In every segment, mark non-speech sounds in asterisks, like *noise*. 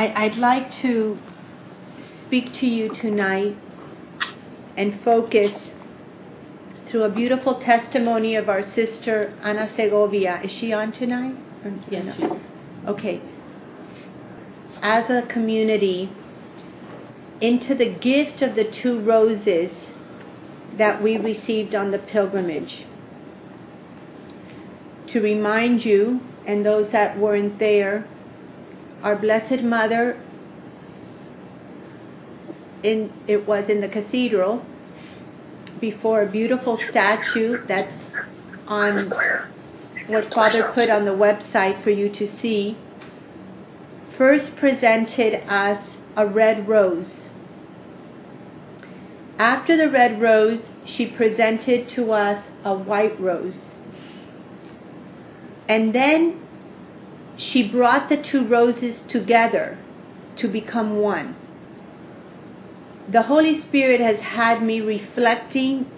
I, I'd like to speak to you tonight and focus through a beautiful testimony of our sister Ana Segovia. Is she on tonight? Or- Yes, no? she is. Okay. As a community, into the gift of the two roses that we received on the pilgrimage. To remind you, and those that weren't there, our Blessed Mother, in, it was in the cathedral, before a beautiful statue that's on what Father put on the website for you to see, first presented us a red rose. After the red rose, she presented to us a white rose. And then she brought the two roses together to become one. The Holy Spirit has had me reflecting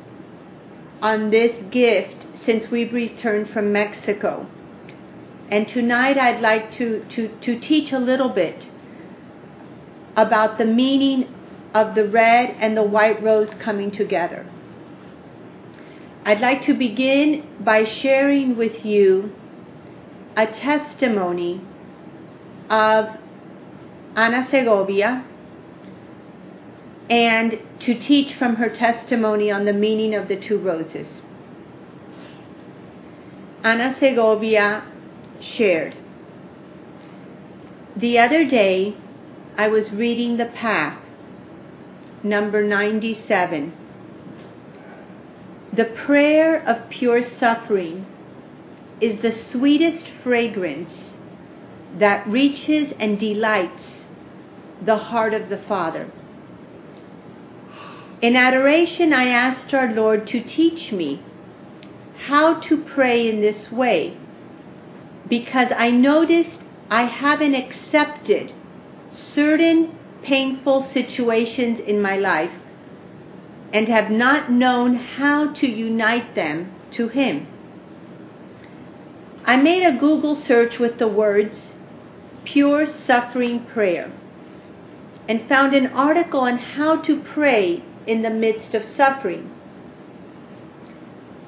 on this gift since we've returned from Mexico. And tonight I'd like to, to, to teach a little bit about the meaning of the red and the white rose coming together. I'd like to begin by sharing with you a testimony of Ana Segovia and to teach from her testimony on the meaning of the two roses. Ana Segovia shared. The other day, I was reading The Path, number 97. The prayer of pure suffering is the sweetest fragrance that reaches and delights the heart of the Father. In adoration, I asked our Lord to teach me how to pray in this way because I noticed I haven't accepted certain painful situations in my life and have not known how to unite them to Him. I made a Google search with the words pure suffering prayer and found an article on how to pray in the midst of suffering.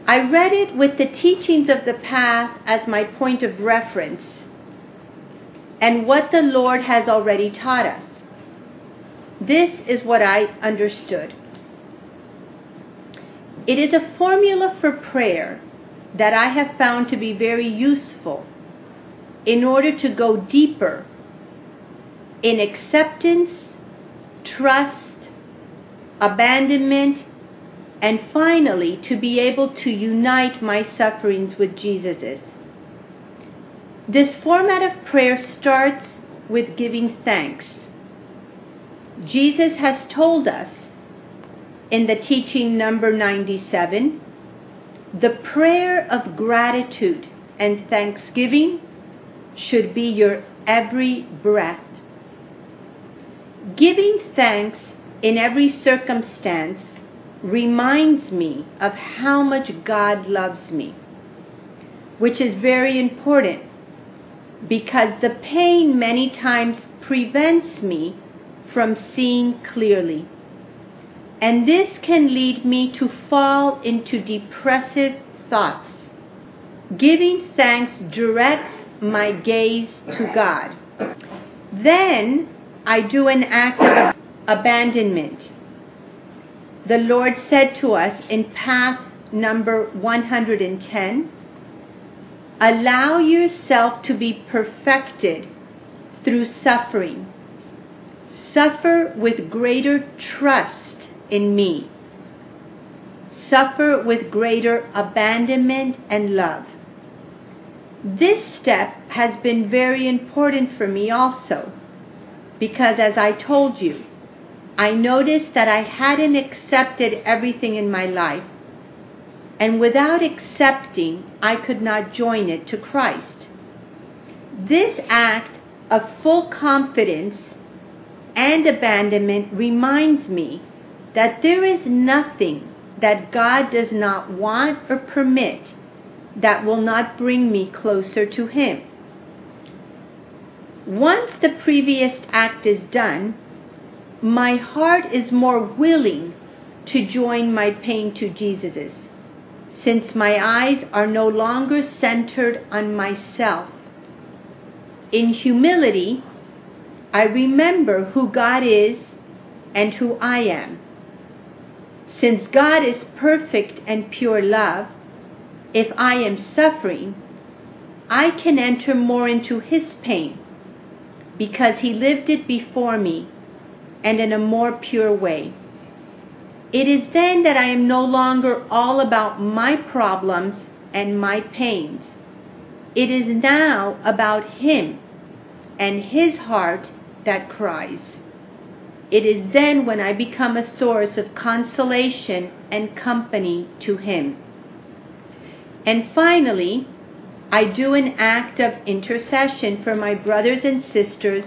I read it with the teachings of the path as my point of reference and what the Lord has already taught us. This is what I understood. It is a formula for prayer that I have found to be very useful in order to go deeper in acceptance, trust, abandonment, and finally to be able to unite my sufferings with Jesus's. This format of prayer starts with giving thanks. Jesus has told us in the teaching number 97 the prayer of gratitude and thanksgiving should be your every breath. Giving thanks in every circumstance reminds me of how much God loves me, which is very important because the pain many times prevents me from seeing clearly. And this can lead me to fall into depressive thoughts. Giving thanks directs my gaze to God. Then I do an act of abandonment. The Lord said to us in path number 110 Allow yourself to be perfected through suffering. Suffer with greater trust in me. Suffer with greater abandonment and love. This step has been very important for me also, because as I told you, I noticed that I hadn't accepted everything in my life, and without accepting, I could not join it to Christ. This act of full confidence and abandonment reminds me that there is nothing that God does not want or permit that will not bring me closer to Him. Once the previous act is done, my heart is more willing to join my pain to Jesus's, since my eyes are no longer centered on myself. In humility, I remember who God is and who I am. Since God is perfect and pure love, if I am suffering, I can enter more into His pain because He lived it before me and in a more pure way. It is then that I am no longer all about my problems and my pains. It is now about Him and His heart that cries. It is then when I become a source of consolation and company to Him. And finally, I do an act of intercession for my brothers and sisters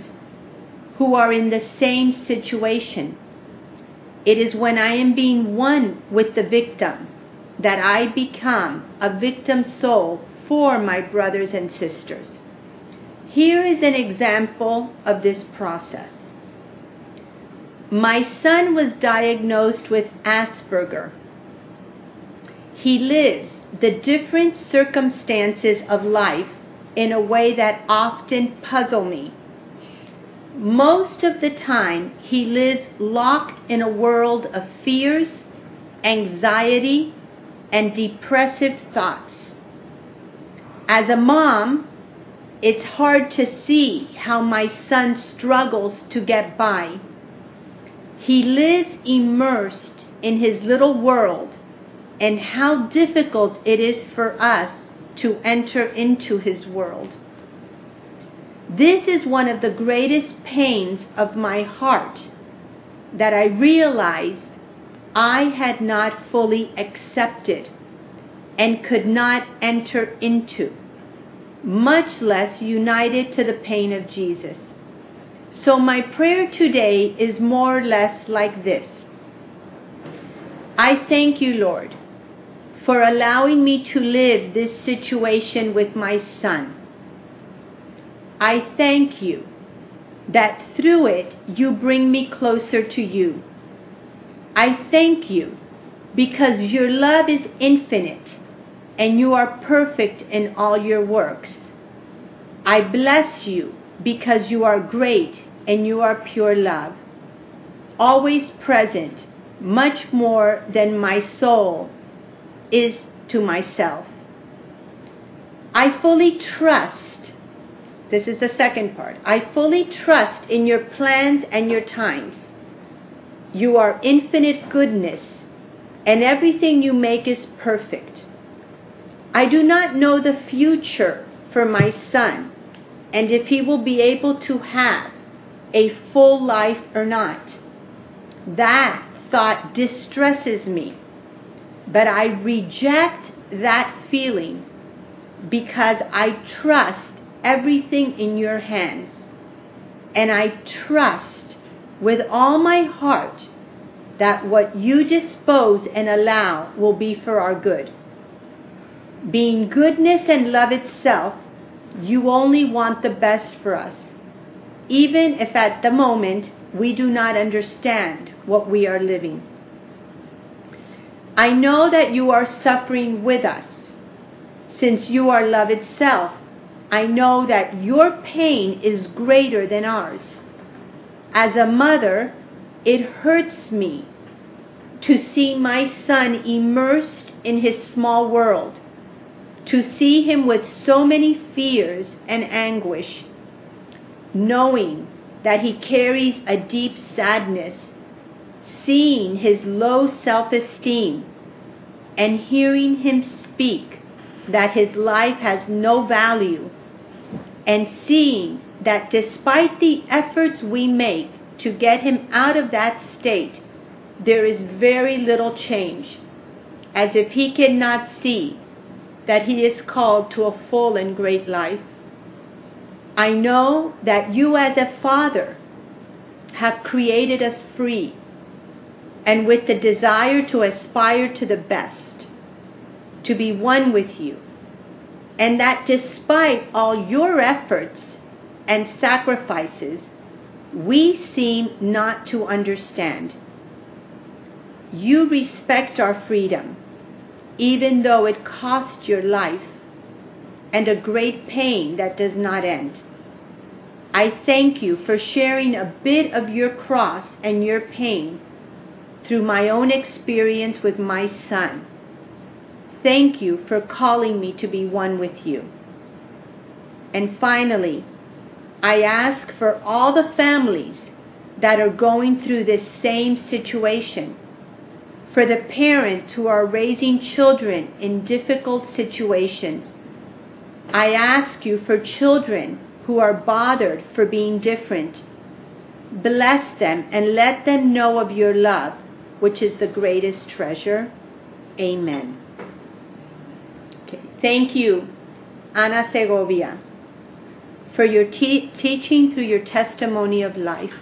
who are in the same situation. It is when I am being one with the victim that I become a victim soul for my brothers and sisters. Here is an example of this process. My son was diagnosed with Asperger. He lives the different circumstances of life in a way that often puzzle me. Most of the time, he lives locked in a world of fears, anxiety, and depressive thoughts. As a mom, it's hard to see how my son struggles to get by he lives immersed in his little world and how difficult it is for us to enter into his world. This is one of the greatest pains of my heart that I realized I had not fully accepted and could not enter into, much less united to the pain of Jesus. So, my prayer today is more or less like this I thank you, Lord, for allowing me to live this situation with my son. I thank you that through it you bring me closer to you. I thank you because your love is infinite and you are perfect in all your works. I bless you because you are great and you are pure love, always present, much more than my soul is to myself. I fully trust, this is the second part, I fully trust in your plans and your times. You are infinite goodness, and everything you make is perfect. I do not know the future for my son and if he will be able to have a full life or not. That thought distresses me, but I reject that feeling because I trust everything in your hands. And I trust with all my heart that what you dispose and allow will be for our good. Being goodness and love itself, you only want the best for us, even if at the moment we do not understand what we are living. I know that you are suffering with us. Since you are love itself, I know that your pain is greater than ours. As a mother, it hurts me to see my son immersed in his small world to see him with so many fears and anguish, knowing that he carries a deep sadness, seeing his low self esteem, and hearing him speak that his life has no value, and seeing that despite the efforts we make to get him out of that state, there is very little change, as if he cannot see that he is called to a full and great life. I know that you, as a father, have created us free and with the desire to aspire to the best, to be one with you, and that despite all your efforts, and sacrifices we seem not to understand. You respect our freedom, even though it cost your life and a great pain that does not end. I thank you for sharing a bit of your cross and your pain through my own experience with my son. Thank you for calling me to be one with you. And finally, I ask for all the families that are going through this same situation, for the parents who are raising children in difficult situations. I ask you for children who are bothered for being different. Bless them and let them know of your love, which is the greatest treasure. Amen. Okay. Thank you, Ana Segovia for your te- teaching through your testimony of life.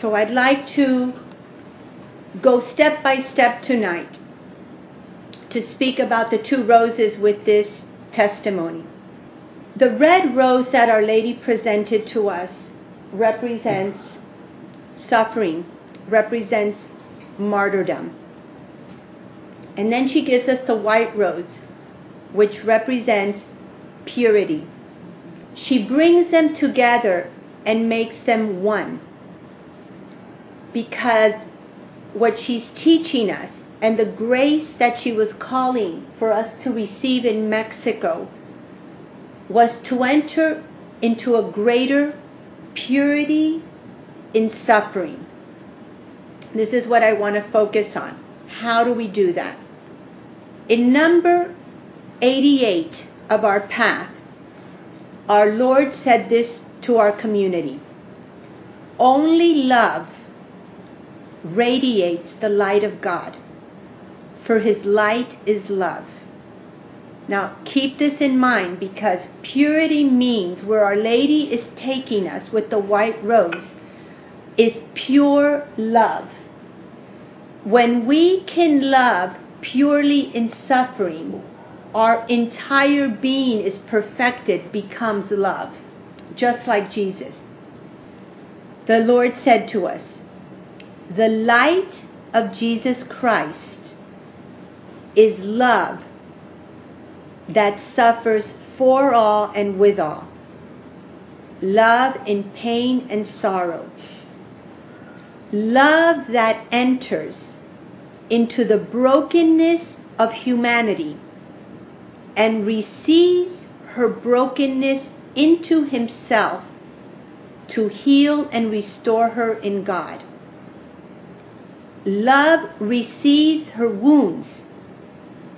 So I'd like to go step by step tonight to speak about the two roses with this testimony. The red rose that Our Lady presented to us represents suffering, represents martyrdom. And then she gives us the white rose, which represents purity, she brings them together and makes them one. Because what she's teaching us and the grace that she was calling for us to receive in Mexico was to enter into a greater purity in suffering. This is what I want to focus on. How do we do that? In number 88 of our path, our Lord said this to our community Only love radiates the light of God, for his light is love. Now, keep this in mind because purity means where Our Lady is taking us with the white rose is pure love. When we can love purely in suffering, our entire being is perfected, becomes love, just like Jesus. The Lord said to us, The light of Jesus Christ is love that suffers for all and with all. Love in pain and sorrow. Love that enters into the brokenness of humanity and receives her brokenness into himself to heal and restore her in God. Love receives her wounds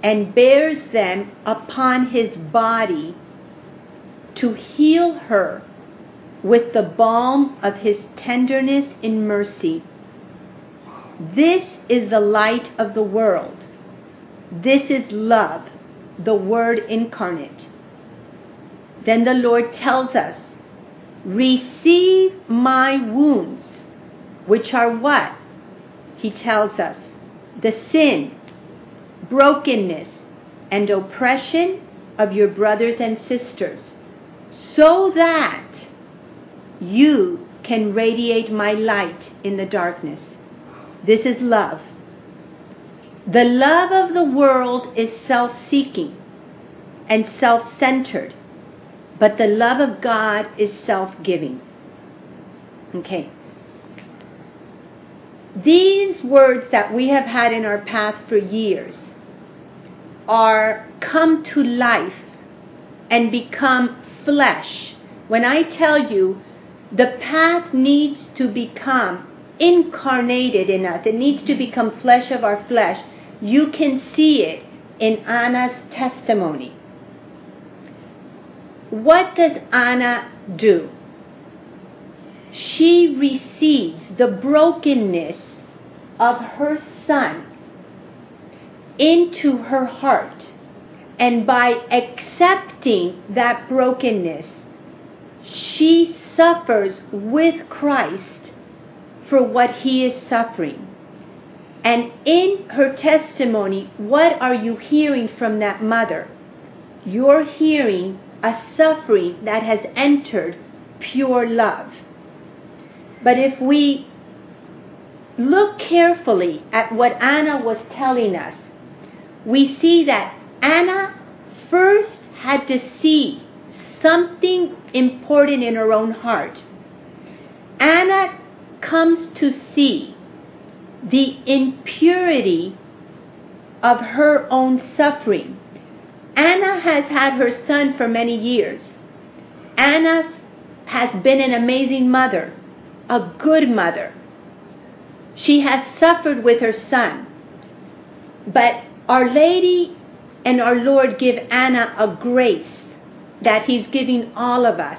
and bears them upon his body to heal her with the balm of his tenderness in mercy. This is the light of the world. This is love the Word incarnate. Then the Lord tells us, Receive my wounds, which are what? He tells us, the sin, brokenness, and oppression of your brothers and sisters, so that you can radiate my light in the darkness. This is love. The love of the world is self seeking and self centered, but the love of God is self giving. Okay. These words that we have had in our path for years are come to life and become flesh. When I tell you the path needs to become incarnated in us, it needs to become flesh of our flesh you can see it in Anna's testimony. What does Anna do? She receives the brokenness of her son into her heart. And by accepting that brokenness, she suffers with Christ for what he is suffering. And in her testimony, what are you hearing from that mother? You're hearing a suffering that has entered pure love. But if we look carefully at what Anna was telling us, we see that Anna first had to see something important in her own heart. Anna comes to see the impurity of her own suffering. Anna has had her son for many years. Anna has been an amazing mother, a good mother. She has suffered with her son. But Our Lady and our Lord give Anna a grace that He's giving all of us.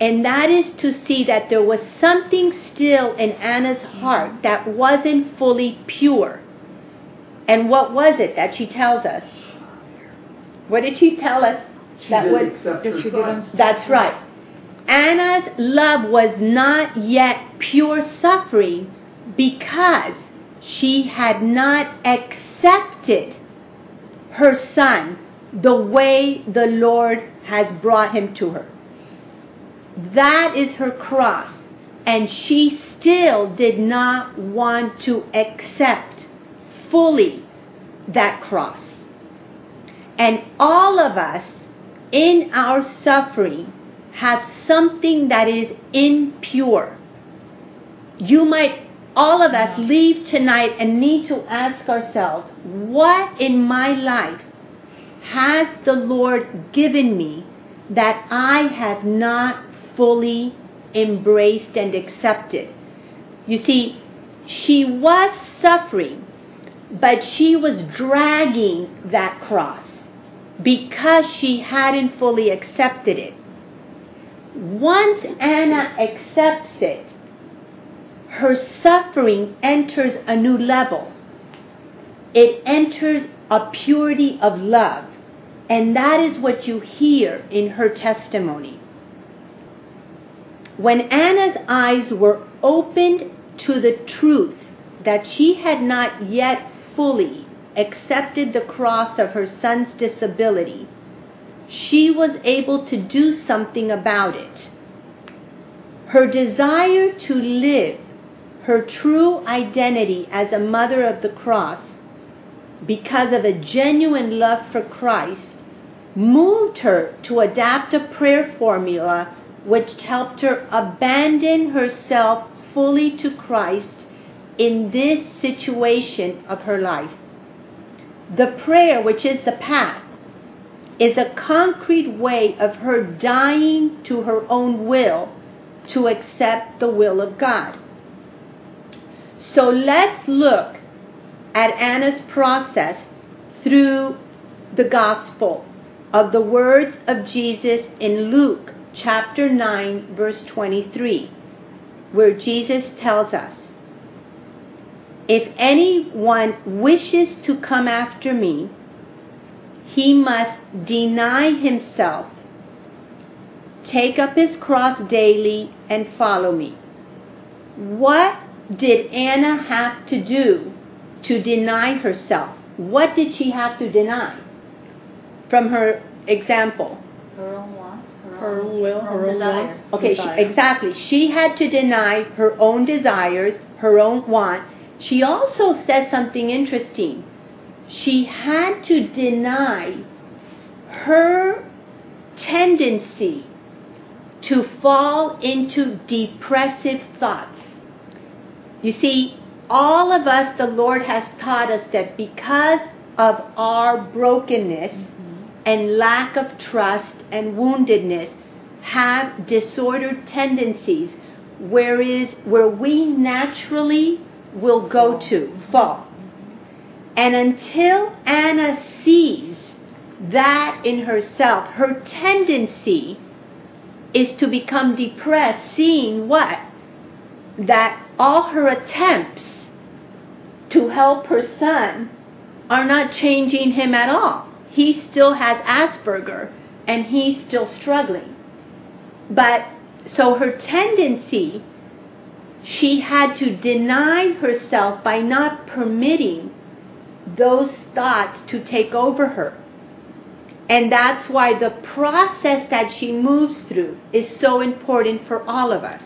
And that is to see that there was something still in Anna's heart that wasn't fully pure. And what was it that she tells us? What did she tell us? She that didn't was, accept that her she son. didn't- that's right. Anna's love was not yet pure suffering because she had not accepted her son the way the Lord has brought him to her. That is her cross. And she still did not want to accept fully that cross. And all of us in our suffering have something that is impure. You might, all of us, leave tonight and need to ask ourselves, what in my life has the Lord given me that I have not fully embraced and accepted? You see, she was suffering, but she was dragging that cross because she hadn't fully accepted it. Once Anna accepts it, her suffering enters a new level. It enters a purity of love. And that is what you hear in her testimony. When Anna's eyes were opened to the truth that she had not yet fully accepted the cross of her son's disability, she was able to do something about it. Her desire to live her true identity as a mother of the cross because of a genuine love for Christ moved her to adapt a prayer formula which helped her abandon herself fully to Christ in this situation of her life. The prayer, which is the path, is a concrete way of her dying to her own will to accept the will of God. So let's look at Anna's process through the gospel of the words of Jesus in Luke chapter 9, verse 23, where Jesus tells us, If anyone wishes to come after me, he must deny himself, take up his cross daily, and follow me. What did Anna have to do to deny herself? What did she have to deny? From her example. Her own wants, Her own will, her own desires. wants. Okay, she, exactly. She had to deny her own desires, her own want. She also said something interesting. She had to deny her tendency to fall into depressive thoughts. You see, all of us, the Lord has taught us that because of our brokenness mm-hmm. and lack of trust and woundedness, have disordered tendencies, whereas where we naturally will go to fall. And until Anna sees that in herself, her tendency is to become depressed, seeing what? That all her attempts to help her son are not changing him at all. He still has Asperger and he's still struggling. But so her tendency, she had to deny herself by not permitting those thoughts to take over her. And that's why the process that she moves through is so important for all of us.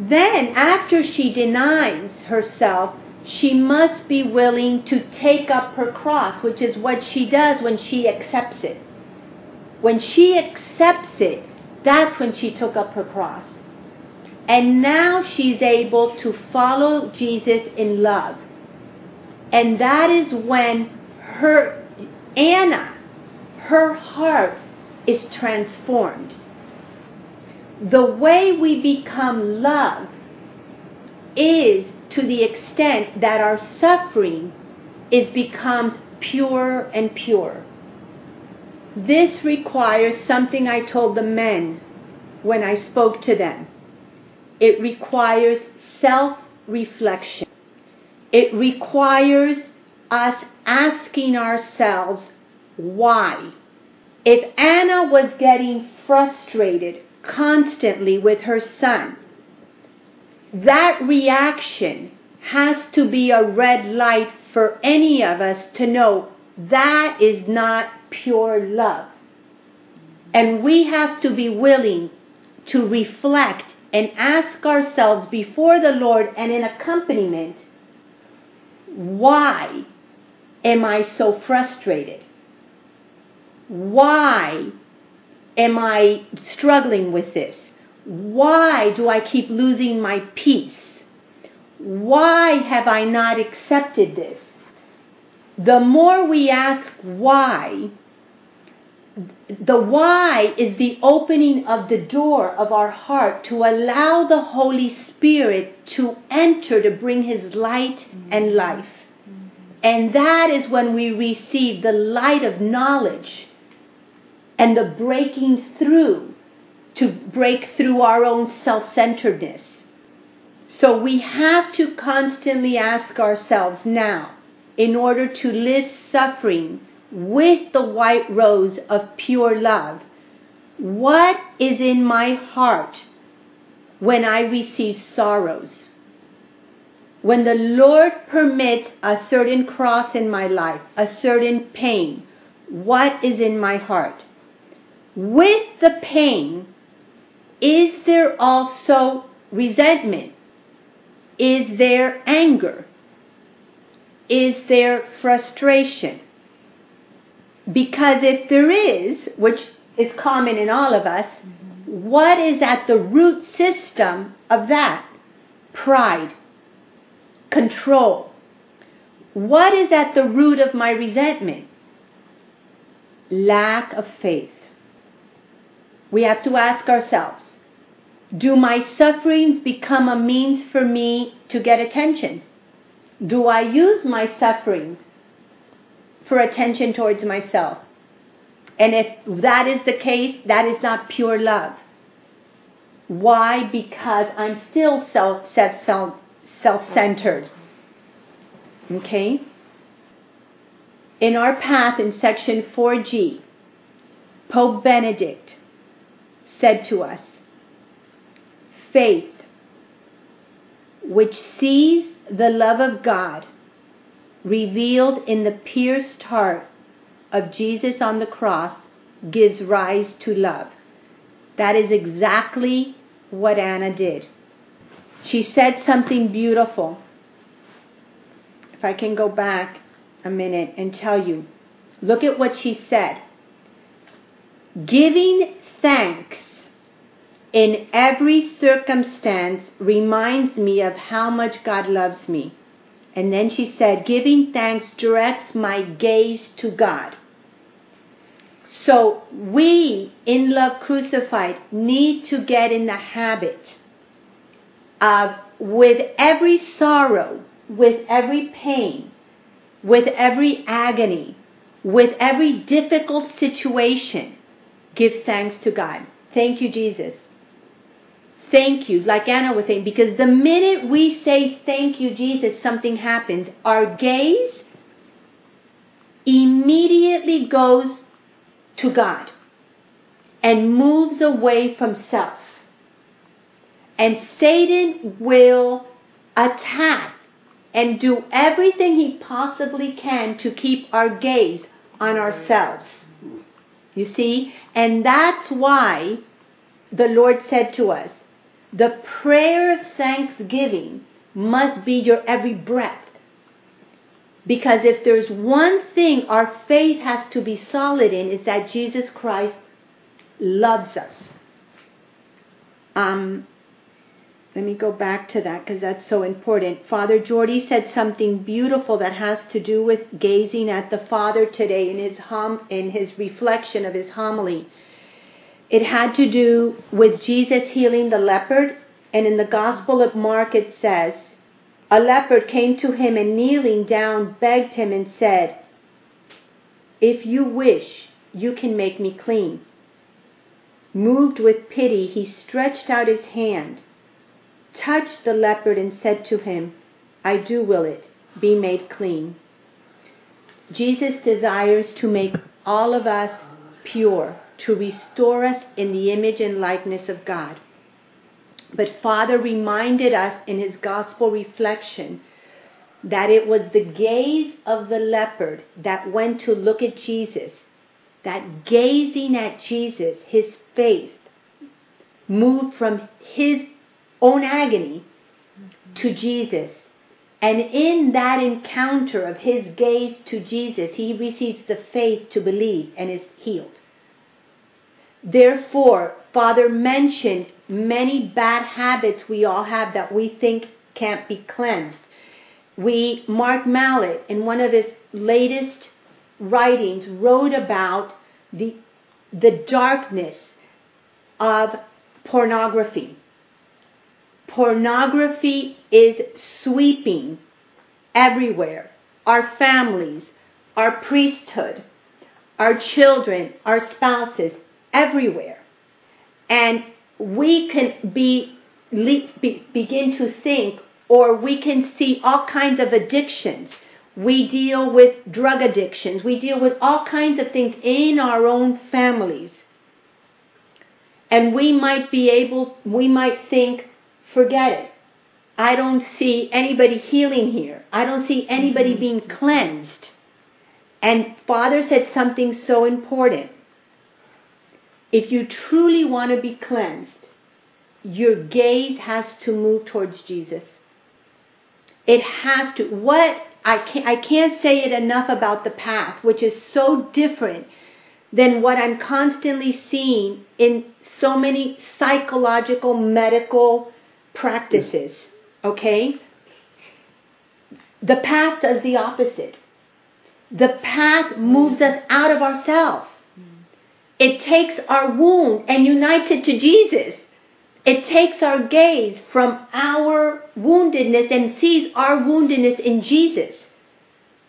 Then, after she denies herself, she must be willing to take up her cross, which is what she does when she accepts it. When she accepts it, that's when she took up her cross. And now she's able to follow Jesus in love. And that is when her, Anna, her heart is transformed. The way we become love is to the extent that our suffering is becomes pure and pure. This requires something I told the men when I spoke to them. It requires self reflection. It requires us asking ourselves why. If Anna was getting frustrated constantly with her son, that reaction has to be a red light for any of us to know that is not pure love. And we have to be willing to reflect and ask ourselves before the Lord and in accompaniment, why am I so frustrated? Why am I struggling with this? Why do I keep losing my peace? Why have I not accepted this? The more we ask why, the why is the opening of the door of our heart to allow the Holy Spirit to enter to bring His light mm-hmm. and life. And that is when we receive the light of knowledge and the breaking through to break through our own self centeredness. So we have to constantly ask ourselves now, in order to live suffering with the white rose of pure love, what is in my heart when I receive sorrows? When the Lord permits a certain cross in my life, a certain pain, what is in my heart? With the pain, is there also resentment? Is there anger? Is there frustration? Because if there is, which is common in all of us, what is at the root system of that? Pride, control. What is at the root of my resentment? Lack of faith. We have to ask ourselves do my sufferings become a means for me to get attention? Do I use my suffering for attention towards myself? And if that is the case, that is not pure love. Why? Because I'm still self self self centered. Okay? In our path in section 4G, Pope Benedict said to us, faith, which sees the love of God revealed in the pierced heart of Jesus on the cross, gives rise to love. That is exactly what Anna did. She said something beautiful. If I can go back a minute and tell you, look at what she said. Giving thanks in every circumstance reminds me of how much God loves me. And then she said, giving thanks directs my gaze to God. So we in Love Crucified need to get in the habit of, with every sorrow, with every pain, with every agony, with every difficult situation, give thanks to God. Thank you, Jesus thank you, like Anna was saying, because the minute we say thank you, Jesus, something happens. Our gaze immediately goes to God and moves away from self. And Satan will attack and do everything he possibly can to keep our gaze on ourselves. You see? And that's why the Lord said to us, the prayer of thanksgiving must be your every breath. Because if there's one thing our faith has to be solid in, is that Jesus Christ loves us. Um, let me go back to that because that's so important. Father Jordy said something beautiful that has to do with gazing at the Father today in his hom- in his reflection of his homily. It had to do with Jesus healing the leopard, and in the Gospel of Mark it says, a leopard came to him and kneeling down begged him and said, If you wish, you can make me clean. Moved with pity, he stretched out his hand touched the leopard and said to him, I do will it, be made clean. Jesus desires to make all of us pure, to restore us in the image and likeness of God. But Father reminded us in his gospel reflection that it was the gaze of the leopard that went to look at Jesus, that gazing at Jesus, his faith moved from his own agony to Jesus. And in that encounter of his gaze to Jesus, he receives the faith to believe and is healed. Therefore, Father mentioned many bad habits we all have that we think can't be cleansed. We, Mark Mallett, in one of his latest writings, wrote about the, the darkness of pornography pornography is sweeping everywhere our families, our priesthood, our children, our spouses, everywhere. And we can be, be, begin to think, or we can see all kinds of addictions. We deal with drug addictions. We deal with all kinds of things in our own families. And we might be able, we might think, forget it. I don't see anybody healing here. I don't see anybody mm-hmm. being cleansed. And Father said something so important. If you truly want to be cleansed, your gaze has to move towards Jesus. It has to. What I can't, I can't say it enough about the path, which is so different than what I'm constantly seeing in so many psychological, medical, practices, okay? The path does the opposite. The path moves us out of ourselves. It takes our wound and unites it to Jesus. It takes our gaze from our woundedness and sees our woundedness in Jesus.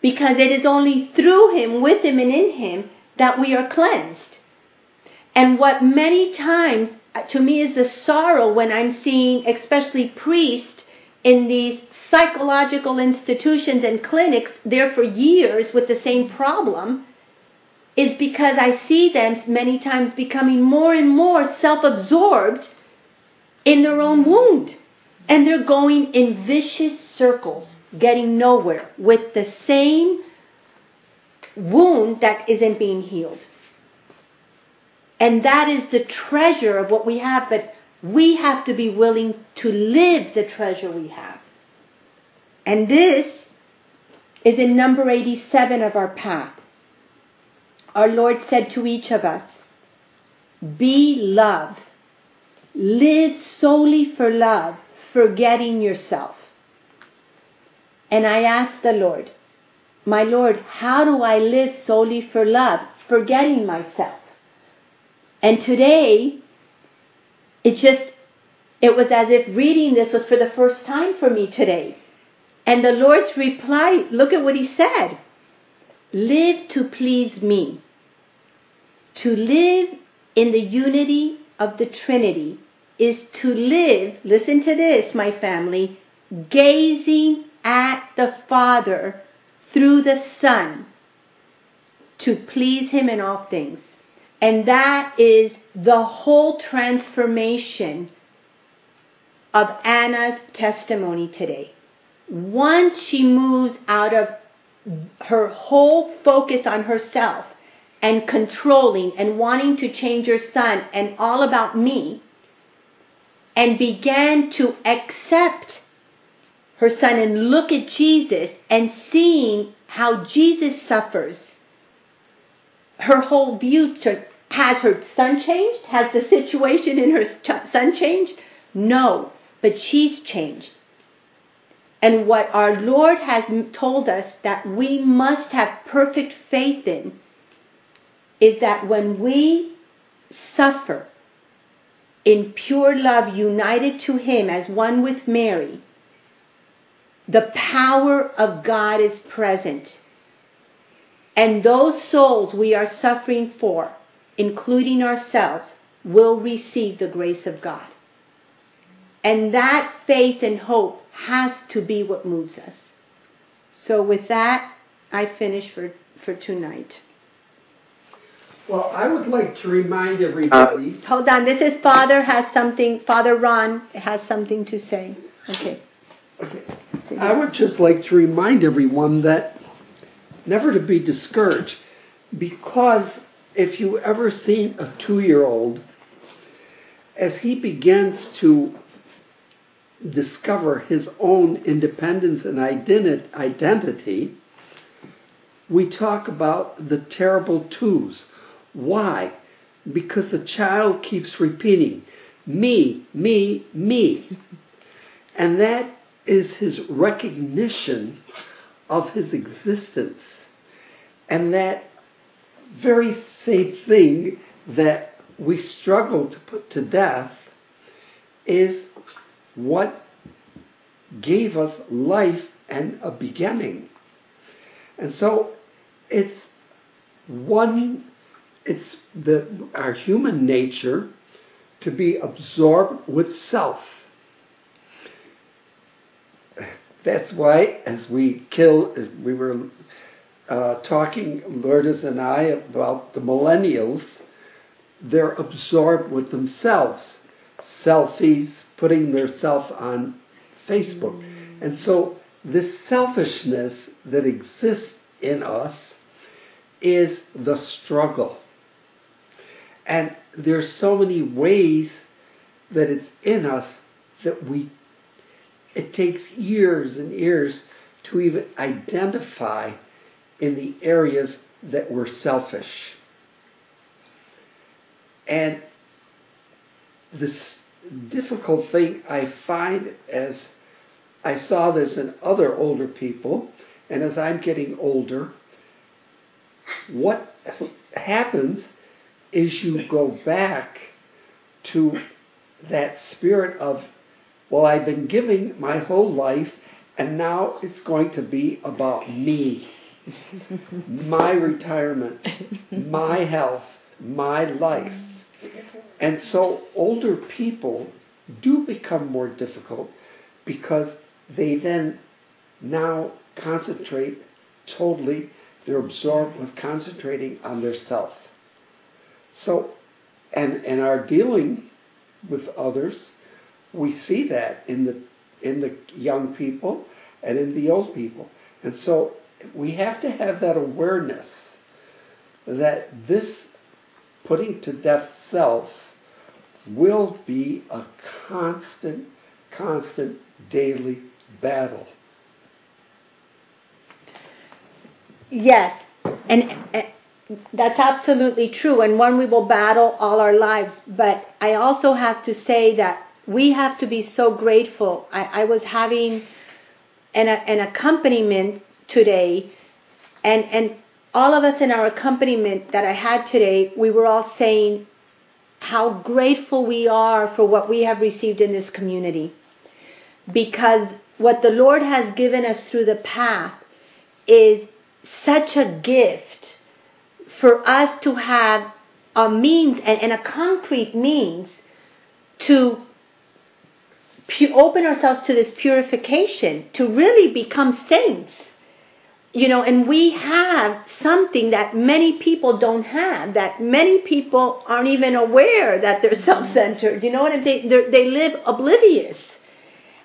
Because it is only through Him, with Him, and in Him that we are cleansed. And what many times uh, to me is the sorrow when I'm seeing, especially priests in these psychological institutions and clinics there for years with the same problem, is because I see them many times becoming more and more self absorbed in their own wound. And they're going in vicious circles, getting nowhere with the same wound that isn't being healed. And that is the treasure of what we have, but we have to be willing to live the treasure we have. And this is in number 87 of our path. Our Lord said to each of us, Be love. Live solely for love, forgetting yourself. And I asked the Lord, My Lord, how do I live solely for love, forgetting myself? And today, it just, it was as if reading this was for the first time for me today. And the Lord's reply, look at what he said. Live to please me. To live in the unity of the Trinity is to live, listen to this, my family, gazing at the Father through the Son to please Him in all things. And that is the whole transformation of Anna's testimony today. Once she moves out of her whole focus on herself and controlling and wanting to change her son and all about me and began to accept her son and look at Jesus and seeing how Jesus suffers, her whole view to, has her son changed? Has the situation in her son changed? No, but she's changed. And what our Lord has told us that we must have perfect faith in is that when we suffer in pure love, united to Him as one with Mary, the power of God is present. And those souls we are suffering for, including ourselves, will receive the grace of God. And that faith and hope has to be what moves us. So with that, I finish for, for tonight. Well, I would like to remind everybody. Uh, hold on, this is Father has something, Father Ron has something to say. Okay. Okay. I would just like to remind everyone that never to be discouraged because if you ever seen a two year old, as he begins to discover his own independence and identity, we talk about the terrible twos. Why? Because the child keeps repeating, me, me, me. And that is his recognition of his existence. And that very same thing that we struggle to put to death is what gave us life and a beginning. And so it's one, it's the, our human nature to be absorbed with self. That's why, as we kill, we were uh, talking, Lourdes and I, about the millennials, they're absorbed with themselves. Selfies, putting themselves on Facebook. And so this selfishness that exists in us is the struggle. And there's so many ways that it's in us that we it takes years and years to even identify in the areas that we're selfish. And this difficult thing I find as I saw this in other older people, and as I'm getting older, what happens is you go back to that spirit of, well, I've been giving my whole life, and now it's going to be about me, *laughs* my retirement, my health, my life. And so older people do become more difficult because they then now concentrate totally, they're absorbed with concentrating on their self. So, and, and our dealing with others, we see that in the, in the young people and in the old people. And so we have to have that awareness that this putting to death self will be a constant, constant daily battle. Yes, and, and, that's absolutely true, and one we will battle all our lives. But I also have to say that we have to be so grateful. I, I was having an, an accompaniment today, and, and all of us in our accompaniment that I had today, we were all saying, how grateful we are for what we have received in this community. Because what the Lord has given us through the path is such a gift for us to have a means and, a concrete means to open ourselves to this purification, to really become saints you know, and we have something that many people don't have, that many people aren't even aware that they're mm-hmm. self centered. You know what I'm saying? They're, they live oblivious.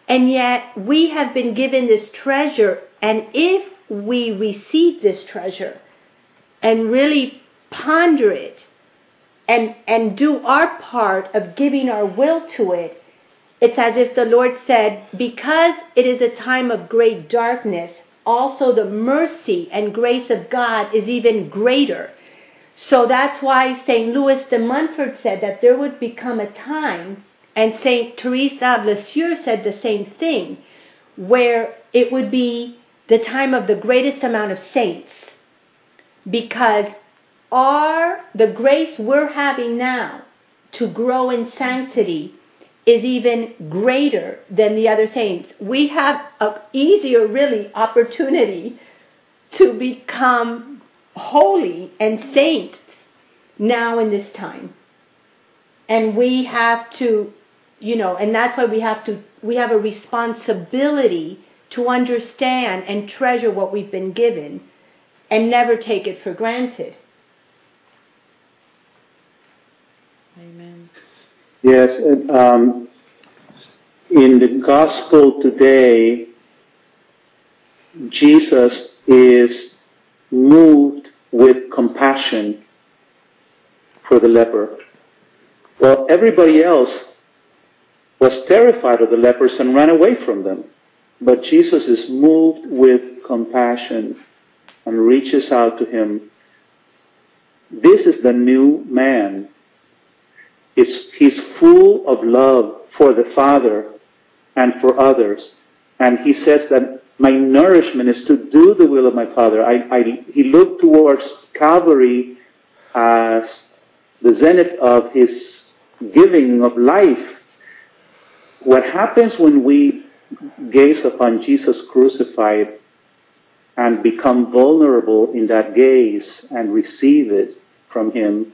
And yet we have been given this treasure, and if we receive this treasure and really ponder it and, and do our part of giving our will to it, it's as if the Lord said, because it is a time of great darkness, also the mercy and grace of God is even greater. So that's why St. Louis de Montfort said that there would become a time, and St. Teresa of Lisieux said the same thing, where it would be the time of the greatest amount of saints. Because our, the grace we're having now to grow in sanctity is even greater than the other saints. We have an easier, really, opportunity to become holy and saints now in this time. And we have to, you know, and that's why we have to, we have a responsibility to understand and treasure what we've been given and never take it for granted. Amen. Yes, um, in the gospel today, Jesus is moved with compassion for the leper. Well, everybody else was terrified of the lepers and ran away from them. But Jesus is moved with compassion and reaches out to him. This is the new man is he's full of love for the Father and for others. And he says that my nourishment is to do the will of my Father. I, I, he looked towards Calvary as the zenith of his giving of life. What happens when we gaze upon Jesus crucified and become vulnerable in that gaze and receive it from him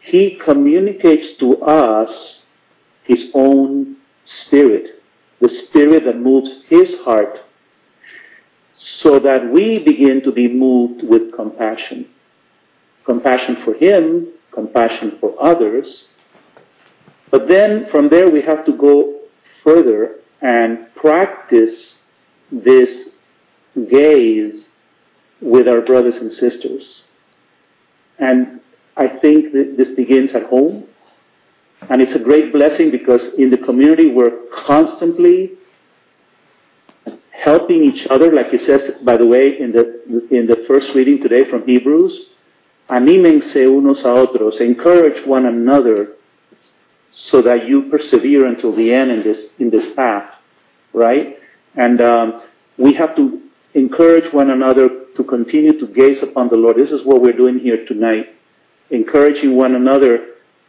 he communicates to us his own spirit, the spirit that moves his heart, so that we begin to be moved with compassion. Compassion for him, compassion for others. But then from there we have to go further and practice this gaze with our brothers and sisters. And I think this begins at home. And it's a great blessing because in the community we're constantly helping each other, like it says, by the way, in the, in the first reading today from Hebrews. Anímense unos a otros, encourage one another so that you persevere until the end in this, in this path, right? And um, we have to encourage one another to continue to gaze upon the Lord. This is what we're doing here tonight encouraging one another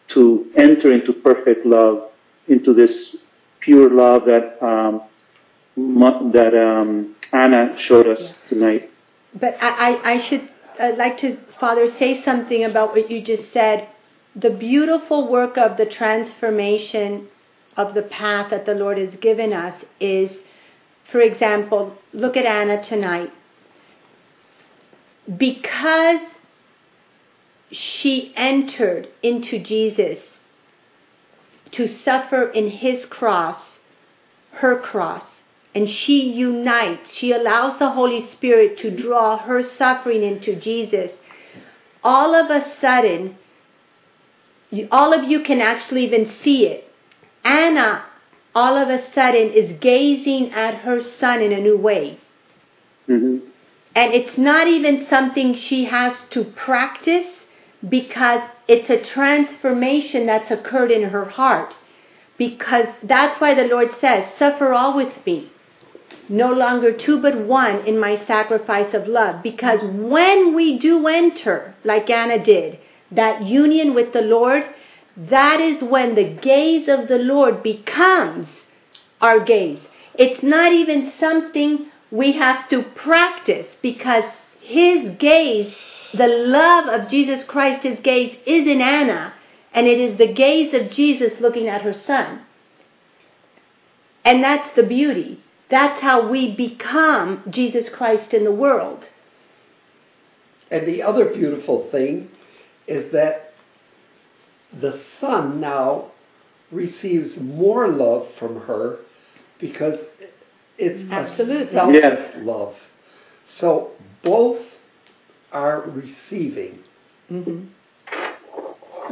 to enter into perfect love, into this pure love that um, that um, Anna showed us tonight. But I, I, I should I'd like to, Father, say something about what you just said. The beautiful work of the transformation of the path that the Lord has given us is, for example, look at Anna tonight. Because she entered into Jesus to suffer in his cross, her cross, and she unites, she allows the Holy Spirit to draw her suffering into Jesus. All of a sudden, all of you can actually even see it. Anna, all of a sudden, is gazing at her son in a new way. Mm-hmm. And it's not even something she has to practice because it's a transformation that's occurred in her heart. Because that's why the Lord says, Suffer all with me. No longer two but one in my sacrifice of love. Because when we do enter, like Anna did, that union with the Lord, that is when the gaze of the Lord becomes our gaze. It's not even something we have to practice because His gaze the love of Jesus Christ, his gaze is in Anna, and it is the gaze of Jesus looking at her son. And that's the beauty. That's how we become Jesus Christ in the world. And the other beautiful thing is that the son now receives more love from her because it's Absolutely. selfless yes. love. So both are receiving. Mm-hmm.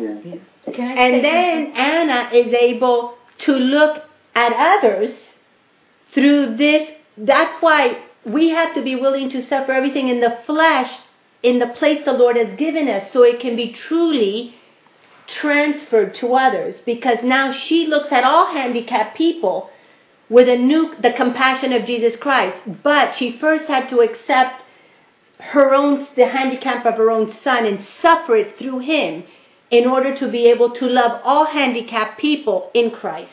Yeah. And then Anna is able to look at others through this. That's why we have to be willing to suffer everything in the flesh in the place the Lord has given us so it can be truly transferred to others because now she looks at all handicapped people with a new the compassion of Jesus Christ. But she first had to accept her own the handicap of her own son and suffer it through him in order to be able to love all handicapped people in Christ